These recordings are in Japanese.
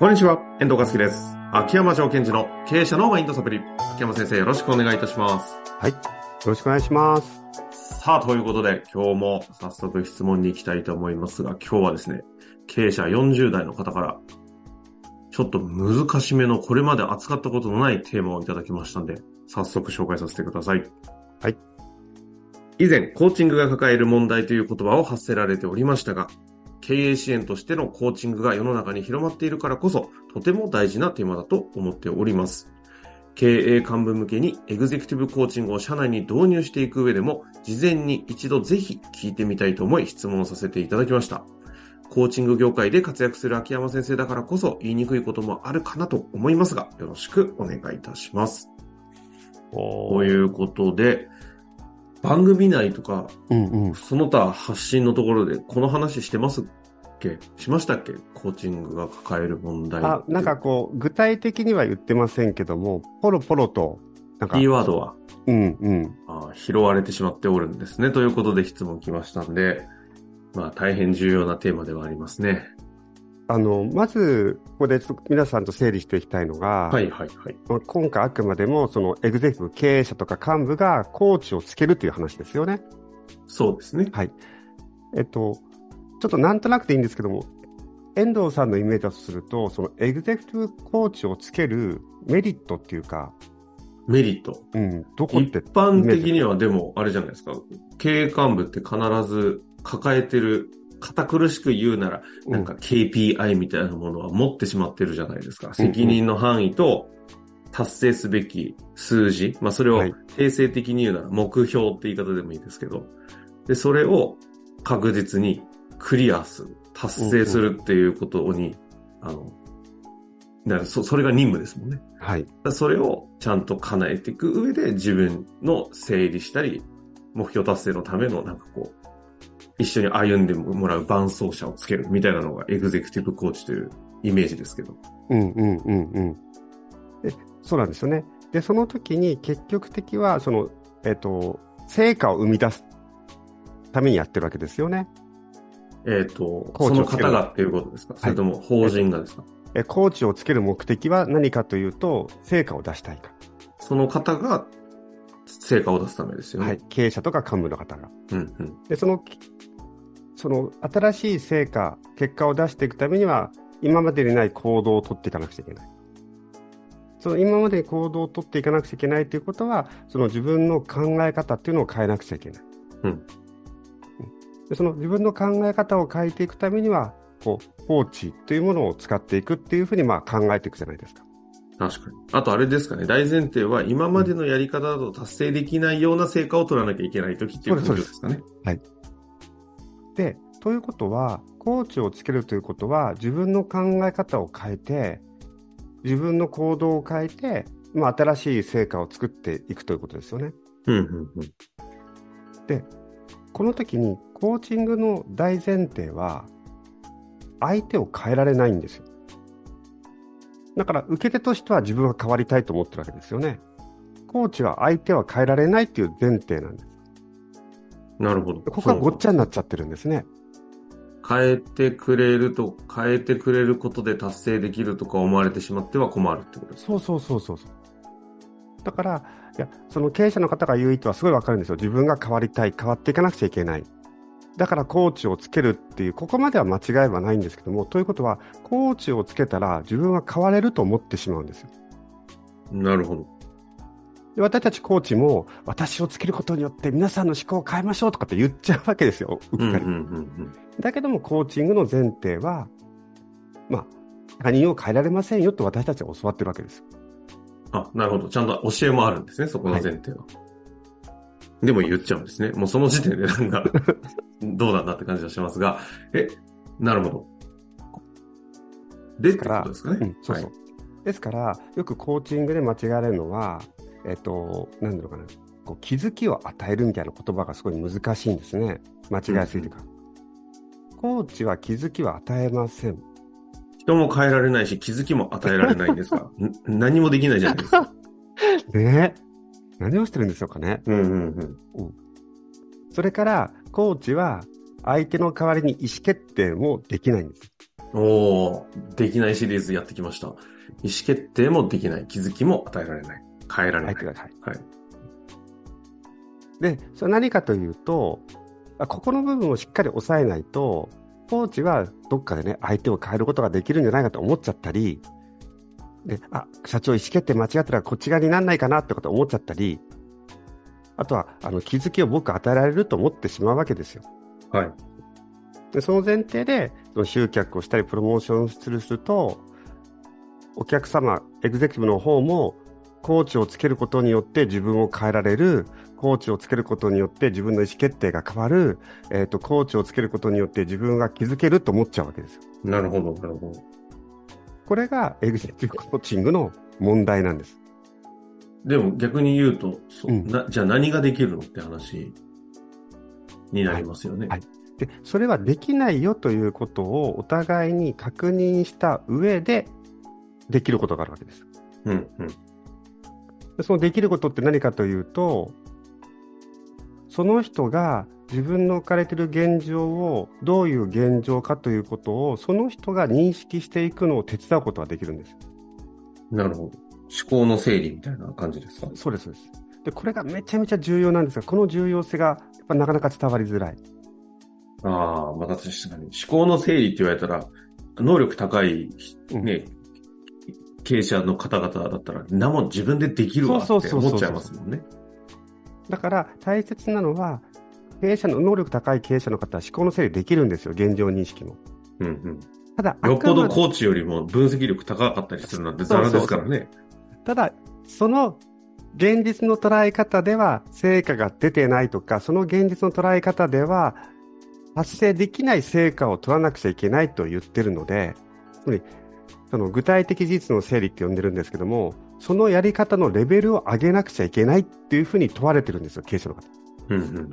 こんにちは、遠藤和樹です。秋山条件時の経営者のマインドサプリ。秋山先生、よろしくお願いいたします。はい。よろしくお願いします。さあ、ということで、今日も早速質問に行きたいと思いますが、今日はですね、経営者40代の方から、ちょっと難しめのこれまで扱ったことのないテーマをいただきましたんで、早速紹介させてください。はい。以前、コーチングが抱える問題という言葉を発せられておりましたが、経営支援としてのコーチングが世の中に広まっているからこそ、とても大事なテーマだと思っております。経営幹部向けにエグゼクティブコーチングを社内に導入していく上でも、事前に一度ぜひ聞いてみたいと思い質問させていただきました。コーチング業界で活躍する秋山先生だからこそ言いにくいこともあるかなと思いますが、よろしくお願いいたします。ということで、番組内とか、うんうん。その他発信のところでこの話してますっけ？しましたっけ？コーチングが抱える問題。あ、なんかこう、具体的には言ってませんけども、ポロポロと、なんか、キーワードは？うんうん。あ拾われてしまっておるんですね。ということで質問来ましたんで、まあ大変重要なテーマではありますね。あの、まず、ここでちょっと皆さんと整理していきたいのが、はいはいはい。まあ今回あくまでも、そのエグゼクティブ経営者とか幹部がコーチをつけるという話ですよね。そうですね。はい。えっと、ちょっとなんとなくでいいんですけども、遠藤さんのイメージだとすると、そのエグゼクティブコーチをつけるメリットっていうか、メリット。うん、どこっ一て、般的にはでも、あれじゃないですか。経営幹部って必ず抱えてる、堅苦しく言うなら、なんか KPI みたいなものは持ってしまってるじゃないですか。責任の範囲と達成すべき数字。まあそれをはい定性的に言うなら目標って言い方でもいいですけど。で、それを確実にクリアする、達成するっていうことに、あの、だからそそれが任務ですもんね。はい。それをちゃんと叶えていく上で自分の整理したり、目標達成のためのなんかこう、一緒に歩んでもらう伴走者をつけるみたいなのがエグゼクティブコーチというイメージですけど。うんうんうんうん。で、そうなんですよね。で、その時に結局的は、その、えっ、と、成果を生み出すためにやってるわけですよね。えっ、と、その方がっていうことですか？それとも法人がですか、え、コーチをつける目的は何かというと、成果を出したいかその方が成果を出すためですよら。ね。はい。経営者とか幹部の方が。うんうん。で、その、その、新しい成果、結果を出していくためには、今までにない行動を取っていかなくちゃいけない。その今までに行動を取っていかなくちゃいけないということは、その自分の考え方っていうのを変えなくちゃいけない。うんその自分の考え方を変えていくためには、こう、放置というものを使っていくっていうふうにまあ考えていくじゃないですか。確かに。あとあれですかね。大前提は今までのやり方だと達成できないような成果を取らなきゃいけない時っていうことですかね。で、ということは、コーチをつけるということは、自分の考え方を変えて、自分の行動を変えて、まあ、新しい成果を作っていくということですよね。うんうんうん。この時に、コーチングの大前提は、相手を変えられないんですよ。だから、受け手としては自分は変わりたいと思ってるわけですよね。コーチは相手は変えられないっていう前提なんです。なるほど。ここがごっちゃになっちゃってるんですね。変えてくれると、変えてくれることで達成できるとか思われてしまっては困るってことですか？そうそうそうそうそう。だから、いや、その経営者の方が言う意図はすごいわかるんですよ。自分が変わりたい、変わっていかなくちゃいけない。だからコーチをつけるっていう、ここまでは間違いはないんですけども、ということは、コーチをつけたら自分は変われると思ってしまうんですよ。なるほど。で私たちコーチも、私をつけることによって皆さんの思考を変えましょうとかって言っちゃうわけですよ。うっかり。うんうんうんうん。だけども、コーチングの前提は、まあ、他人を変えられませんよと私たちは教わってるわけです。あ、なるほど。ちゃんと教えもあるんですね、そこの前提は。でも言っちゃうんですね。もうその時点でなんか、どうなんだって感じがしますが、え、なるほど。で、ってことですかね。うん、そうそう。ですから、よくコーチングで間違われるのは、えっと、なんだろうかな、こう気づきを与えるみたいな言葉がすごい難しいんですね。間違いすぎるから。コーチは気づきは与えません。人も変えられないし、気づきも与えられないんですが、ん何もできないじゃないですか。ね何をしてるんでしょうかね。うんうんうん。それから、コーチは相手の代わりに意思決定もできないんです。おー、できないシリーズやってきました。意思決定もできない。気づきも与えられない。変えられない。相手がはいはい。で、それ何かというと、あここの部分をしっかり抑えないと、コーチはどっかでね、相手を変えることができるんじゃないかと思っちゃったり、で、あ、社長意思決定間違ったらこっち側になんないかなってこと思っちゃったり、あとは、あの、気づきを僕与えられると思ってしまうわけですよ。はい。で、その前提で、その集客をしたり、プロモーションするすると、お客様、エグゼクティブの方も、コーチをつけることによって自分を変えられる、コーチをつけることによって自分の意思決定が変わる、えっ、と、コーチをつけることによって自分が気づけると思っちゃうわけですよ。なるほど、なるほど。これがエグゼクティブコーチングの問題なんです。でも逆に言うと、そううんなじゃあ何ができるのって話になりますよね。はいで、それはできないよということをお互いに確認した上で、できることがあるわけです。うん、うん。でそのできることって何かというと、その人が自分の置かれている現状をどういう現状かということをその人が認識していくのを手伝うことができるんです。なるほど。思考の整理みたいな感じですか？そうです、そうです。で、これがめちゃめちゃ重要なんですが、この重要性がやっぱなかなか伝わりづらい。ああ、また確かに。思考の整理って言われたら、能力高い、うんね、経営者の方々だったら、なもん自分でできるわって思っちゃいますもんね。だから大切なのは、経営者の能力高い経営者の方は思考の整理できるんですよ、現状認識も。うんうん。ただ、よっぽどコーチよりも分析力高かったりするなんてザラですからね。ただ、その現実の捉え方では成果が出てないとか、その現実の捉え方では達成できない成果を取らなくちゃいけないと言ってるので、つまりその具体的事実の整理って呼んでるんですけども、そのやり方のレベルを上げなくちゃいけないっていうふうに問われてるんですよ、経営者の方。うんうんうん。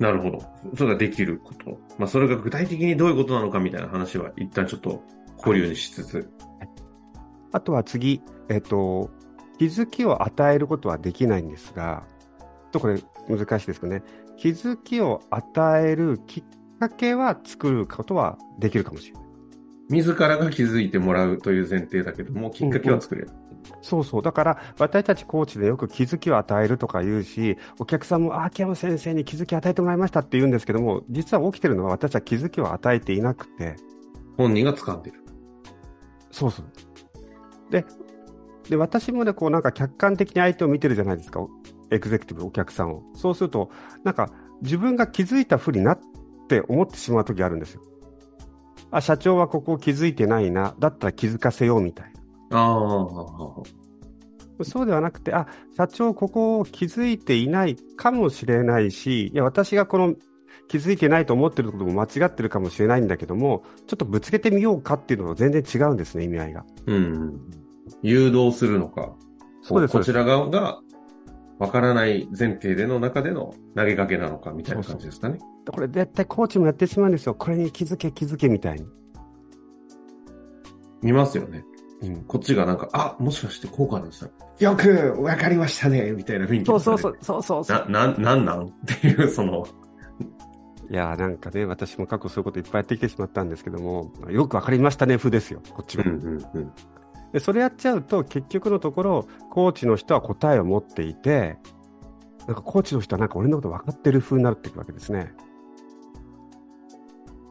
なるほど。それができること。まあ、それが具体的にどういうことなのかみたいな話は一旦ちょっと保留にしつつ。あとは次、えっと、気づきを与えることはできないんですが、ちょっとこれ難しいですけどね、気づきを与えるきっかけは作ることはできるかもしれない。自らが気づいてもらうという前提だけども、きっかけは作れる。そうそう。だから、私たちコーチでよく気づきを与えるとか言うし、お客さんも、あ、秋山先生に気づきを与えてもらいましたって言うんですけども、実は起きてるのは私は気づきを与えていなくて、本人が掴んでる。そうそう。で、で、私もね、こうなんか客観的に相手を見てるじゃないですか。エグゼクティブ、お客さんを。そうすると、なんか自分が気づいたふうになって思ってしまう時あるんですよ。あ、社長はここ気づいてないな。だったら気づかせようみたいな。ああ、そうではなくて、あ、社長ここを気づいていないかもしれないし、いや、私がこの気づいてないと思ってることも間違ってるかもしれないんだけども、ちょっとぶつけてみようかっていうのは全然違うんですね、意味合いが。うん。誘導するのか。そうですこちら側がわからない前提での中での投げかけなのかみたいな感じですかね。これ絶対コーチもやってしまうんですよ。これに気づけ気づけみたいに。見ますよね。うん。こっちがなんか、あ、もしかしてこうかなしたら、よくわかりましたねみたいな雰囲気、そうそうそう、そうそうそう。な、な、なんなんっていう、その、いやーなんかね、私も過去そういうこといっぱいやってきてしまったんですけども、よくわかりましたね、風ですよ、こっちも。うんうんうん。で、それやっちゃうと、結局のところ、コーチの人は答えを持っていて、なんかコーチの人はなんか俺のこと分かってる風になっていくわけですね。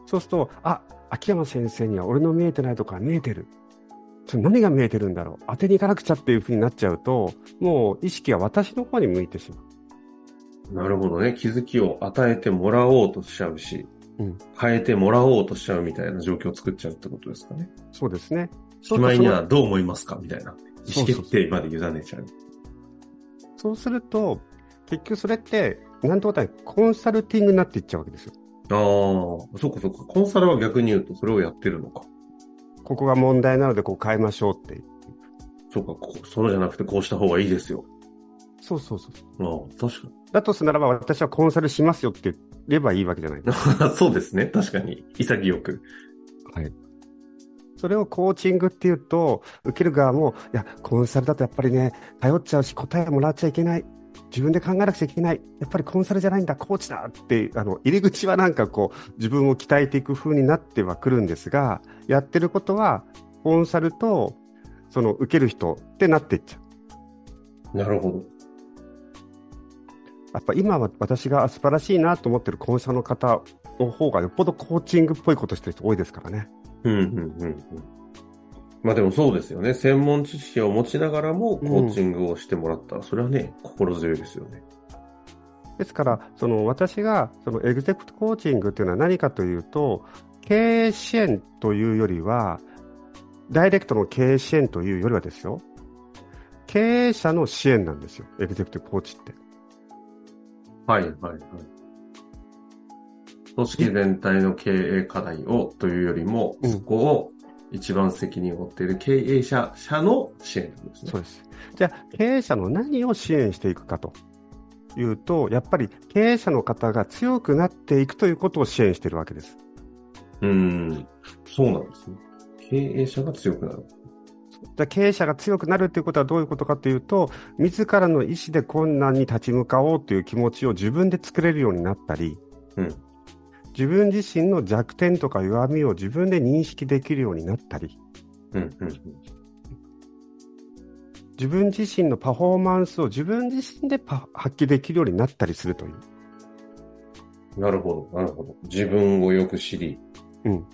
そうすると、あ、秋山先生には俺の見えてないところが見えてる。それ何が見えてるんだろう当てに行かなくちゃっていう風になっちゃうと、もう意識は私の方に向いてしまう。なるほどね。気づきを与えてもらおうとしちゃうし、うん変えてもらおうとしちゃうみたいな状況を作っちゃうってことですかね。そうですね。しまいにはどう思いますか？みたいな。意思決定まで委ねちゃう。そうすると、結局それって、なんとかコンサルティングになっていっちゃうわけですよ。ああ、そっかそっか。コンサルは逆に言うとそれをやってるのか。ここが問題なのでこう変えましょうって。そうか、こうそのじゃなくてこうした方がいいですよ。そうそうそう。ああ、確かだとするならば私はコンサルしますよって言えばいいわけじゃないですか。に。そうですね。確かに。潔く。はい。それをコーチングっていうと、受ける側も、いや、コンサルだとやっぱりね、頼っちゃうし、答えもらっちゃいけない。自分で考えなくちゃいけない。やっぱりコンサルじゃないんだ、コーチだって、あの、入り口はなんかこう、自分を鍛えていく風になってはくるんですが、やってることは、コンサルと、その、受ける人ってなっていっちゃう。なるほど。やっぱ今は私が素晴らしいなと思ってるコンサルの方の方がよっぽどコーチングっぽいことしてる人多いですからね。うん、うん、うん、うん。まあでもそうですよね。専門知識を持ちながらもコーチングをしてもらったら、うん、それはね、心強いですよね。ですから、その私がそのエグゼクトコーチングっていうのは何かというと、経営支援というよりは、ダイレクトの経営支援というよりはですよ、経営者の支援なんですよ、エグゼクティブコーチって。はいはいはい。組織全体の経営課題をというよりも、そこを一番責任を負っている経営者者の支援なんですね。そうです。じゃあ、経営者の何を支援していくかというと、やっぱり経営者の方が強くなっていくということを支援しているわけです。うん、そうなんですね。経営者が強くなる。経営者が強くなるということはどういうことかというと、自らの意思で困難に立ち向かおうという気持ちを自分で作れるようになったり、うん、自分自身の弱点とか弱みを自分で認識できるようになったり、うんうんうん、自分自身のパフォーマンスを自分自身で発揮できるようになったりするという。なるほど、なるほど。自分をよく知り、うん、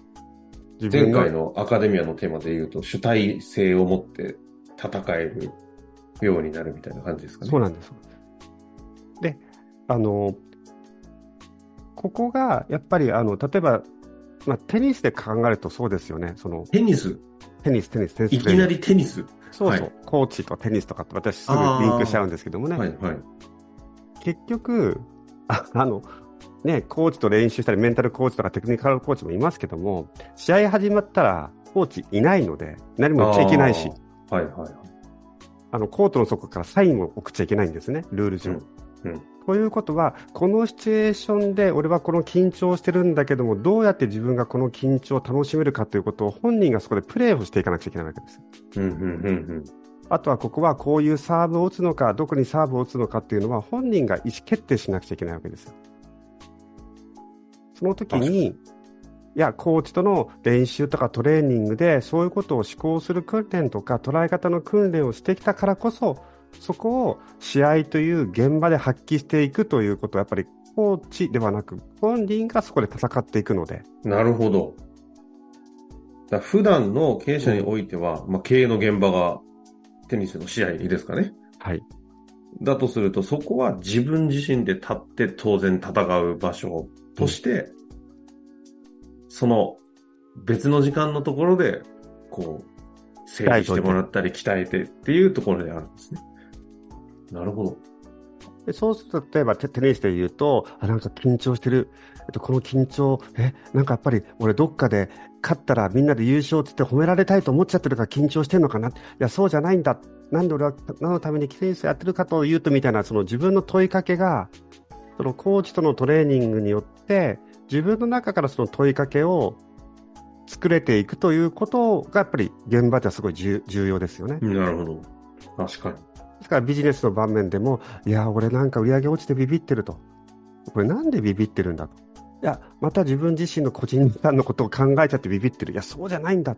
前回のアカデミアのテーマで言うと、主体性を持って戦えるようになるみたいな感じですかね。そうなんです。で、あの、ここがやっぱり、あの、例えば、まあ、テニスで考えるとそうですよね。そのテニス？テニス、テニス、テニス。いきなりテニス？そうそう、はい、コーチとテニスとかって私すぐリンクしちゃうんですけどもね。はいはい。結局、ああの、ね、コーチと練習したり、メンタルコーチとかテクニカルコーチもいますけども、試合始まったら、コーチいないので、何も言っちゃいけないし、はいはい。あの、コートの底からサインを送っちゃいけないんですね、ルール上。うん、うんということは、このシチュエーションで俺はこの緊張してるんだけども、どうやって自分がこの緊張を楽しめるかということを本人がそこでプレーをしていかなくちゃいけないわけです。うんうんうんうん、あとはここはこういうサーブを打つのか、どこにサーブを打つのかっていうのは本人が意思決定しなくちゃいけないわけですよ。その時に、いや、コーチとの練習とかトレーニングで、そういうことを思考する訓練とか捉え方の訓練をしてきたからこそ、そこを試合という現場で発揮していくということは、やっぱりコーチではなく、本人がそこで戦っていくので。なるほど。だ普段の経営者においては、うん、まあ、経営の現場がテニスの試合ですかね。はい。だとすると、そこは自分自身で立って当然戦う場所として、うん、その別の時間のところで、こう、整理してもらったり鍛えてっていうところであるんですね。なるほど。でそうすると、例えばテニスで言うと、あ、なんか緊張してる。えっと、この緊張、え、なんかやっぱり俺どっかで勝ったらみんなで優勝って褒められたいと思っちゃってるから緊張してるのかな。いや、そうじゃないんだ。なんで俺は何のためにテニスやってるかというとみたいな、その自分の問いかけが、そのコーチとのトレーニングによって、自分の中からその問いかけを作れていくということがやっぱり現場ではすごい重要ですよね。なるほど。確かに。ですからビジネスの場面でも、いや、俺なんか売り上げ落ちてビビってると。これなんでビビってるんだと。いや、また自分自身の個人間のことを考えちゃってビビってる。いや、そうじゃないんだ。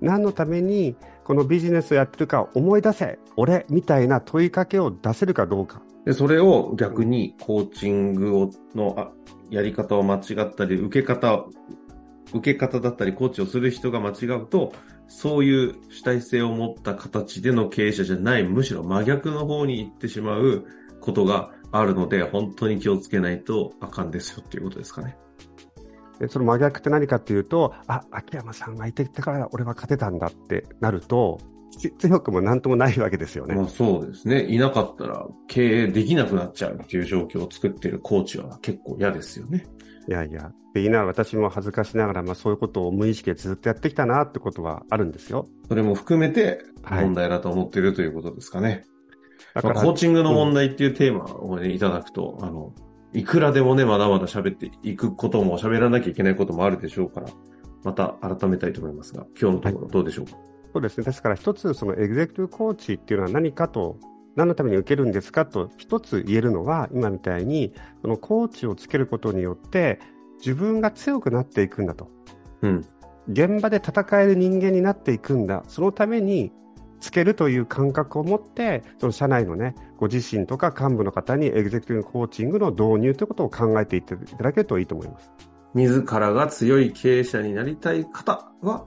何のためにこのビジネスをやってるか思い出せ。俺みたいな問いかけを出せるかどうか。で、それを逆にコーチングをのやり方を間違ったり、受け方、受け方だったり、コーチをする人が間違うと、そういう主体性を持った形での経営者じゃない、むしろ真逆の方に行ってしまうことがあるので、本当に気をつけないとあかんですよっていうことですかね。でその真逆って何かっていうと、あ、秋山さんがいてたから俺は勝てたんだってなると、強くもなんともないわけですよね。まあそうですね。いなかったら経営できなくなっちゃうっていう状況を作ってるコーチは結構嫌ですよね。いやいや。で、いな私も恥ずかしながら、まあそういうことを無意識でずっとやってきたなってことはあるんですよ。それも含めて問題だと思っている、ということですかね。だから、まあ、コーチングの問題っていうテーマをね、いただくと、あの、いくらでもね、まだまだ喋っていくことも喋らなきゃいけないこともあるでしょうから、また改めたいと思いますが、今日のところどうでしょうか、はい、そうですね。ですから一つ、そのエグゼクティブコーチっていうのは何かと何のために受けるんですか？と一つ言えるのは、今みたいに、そのコーチをつけることによって、自分が強くなっていくんだと。うん。現場で戦える人間になっていくんだ。そのために、つけるという感覚を持って、その社内のね、ご自身とか幹部の方にエグゼクティブコーチングの導入ということを考えていただけるといいと思います。自らが強い経営者になりたい方は、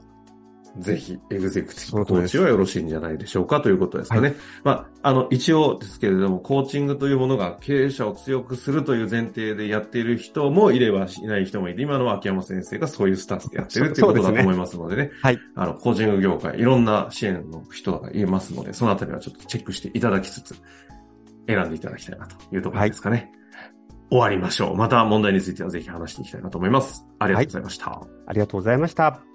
ぜひ、エグゼクティブコーチはよろしいんじゃないでしょうかということですかね。はい、まあ、あの、一応ですけれども、コーチングというものが経営者を強くするという前提でやっている人もいればいない人もいて、今のは秋山先生がそういうスタンスでやってるということだと思いますのでね。でねはい。あの、コーチング業界、いろんな支援の人がいますので、そのあたりはちょっとチェックしていただきつつ、選んでいただきたいなというところですかね。はい終わりましょう。また問題についてはぜひ話していきたいなと思います。ありがとうございました。はい、ありがとうございました。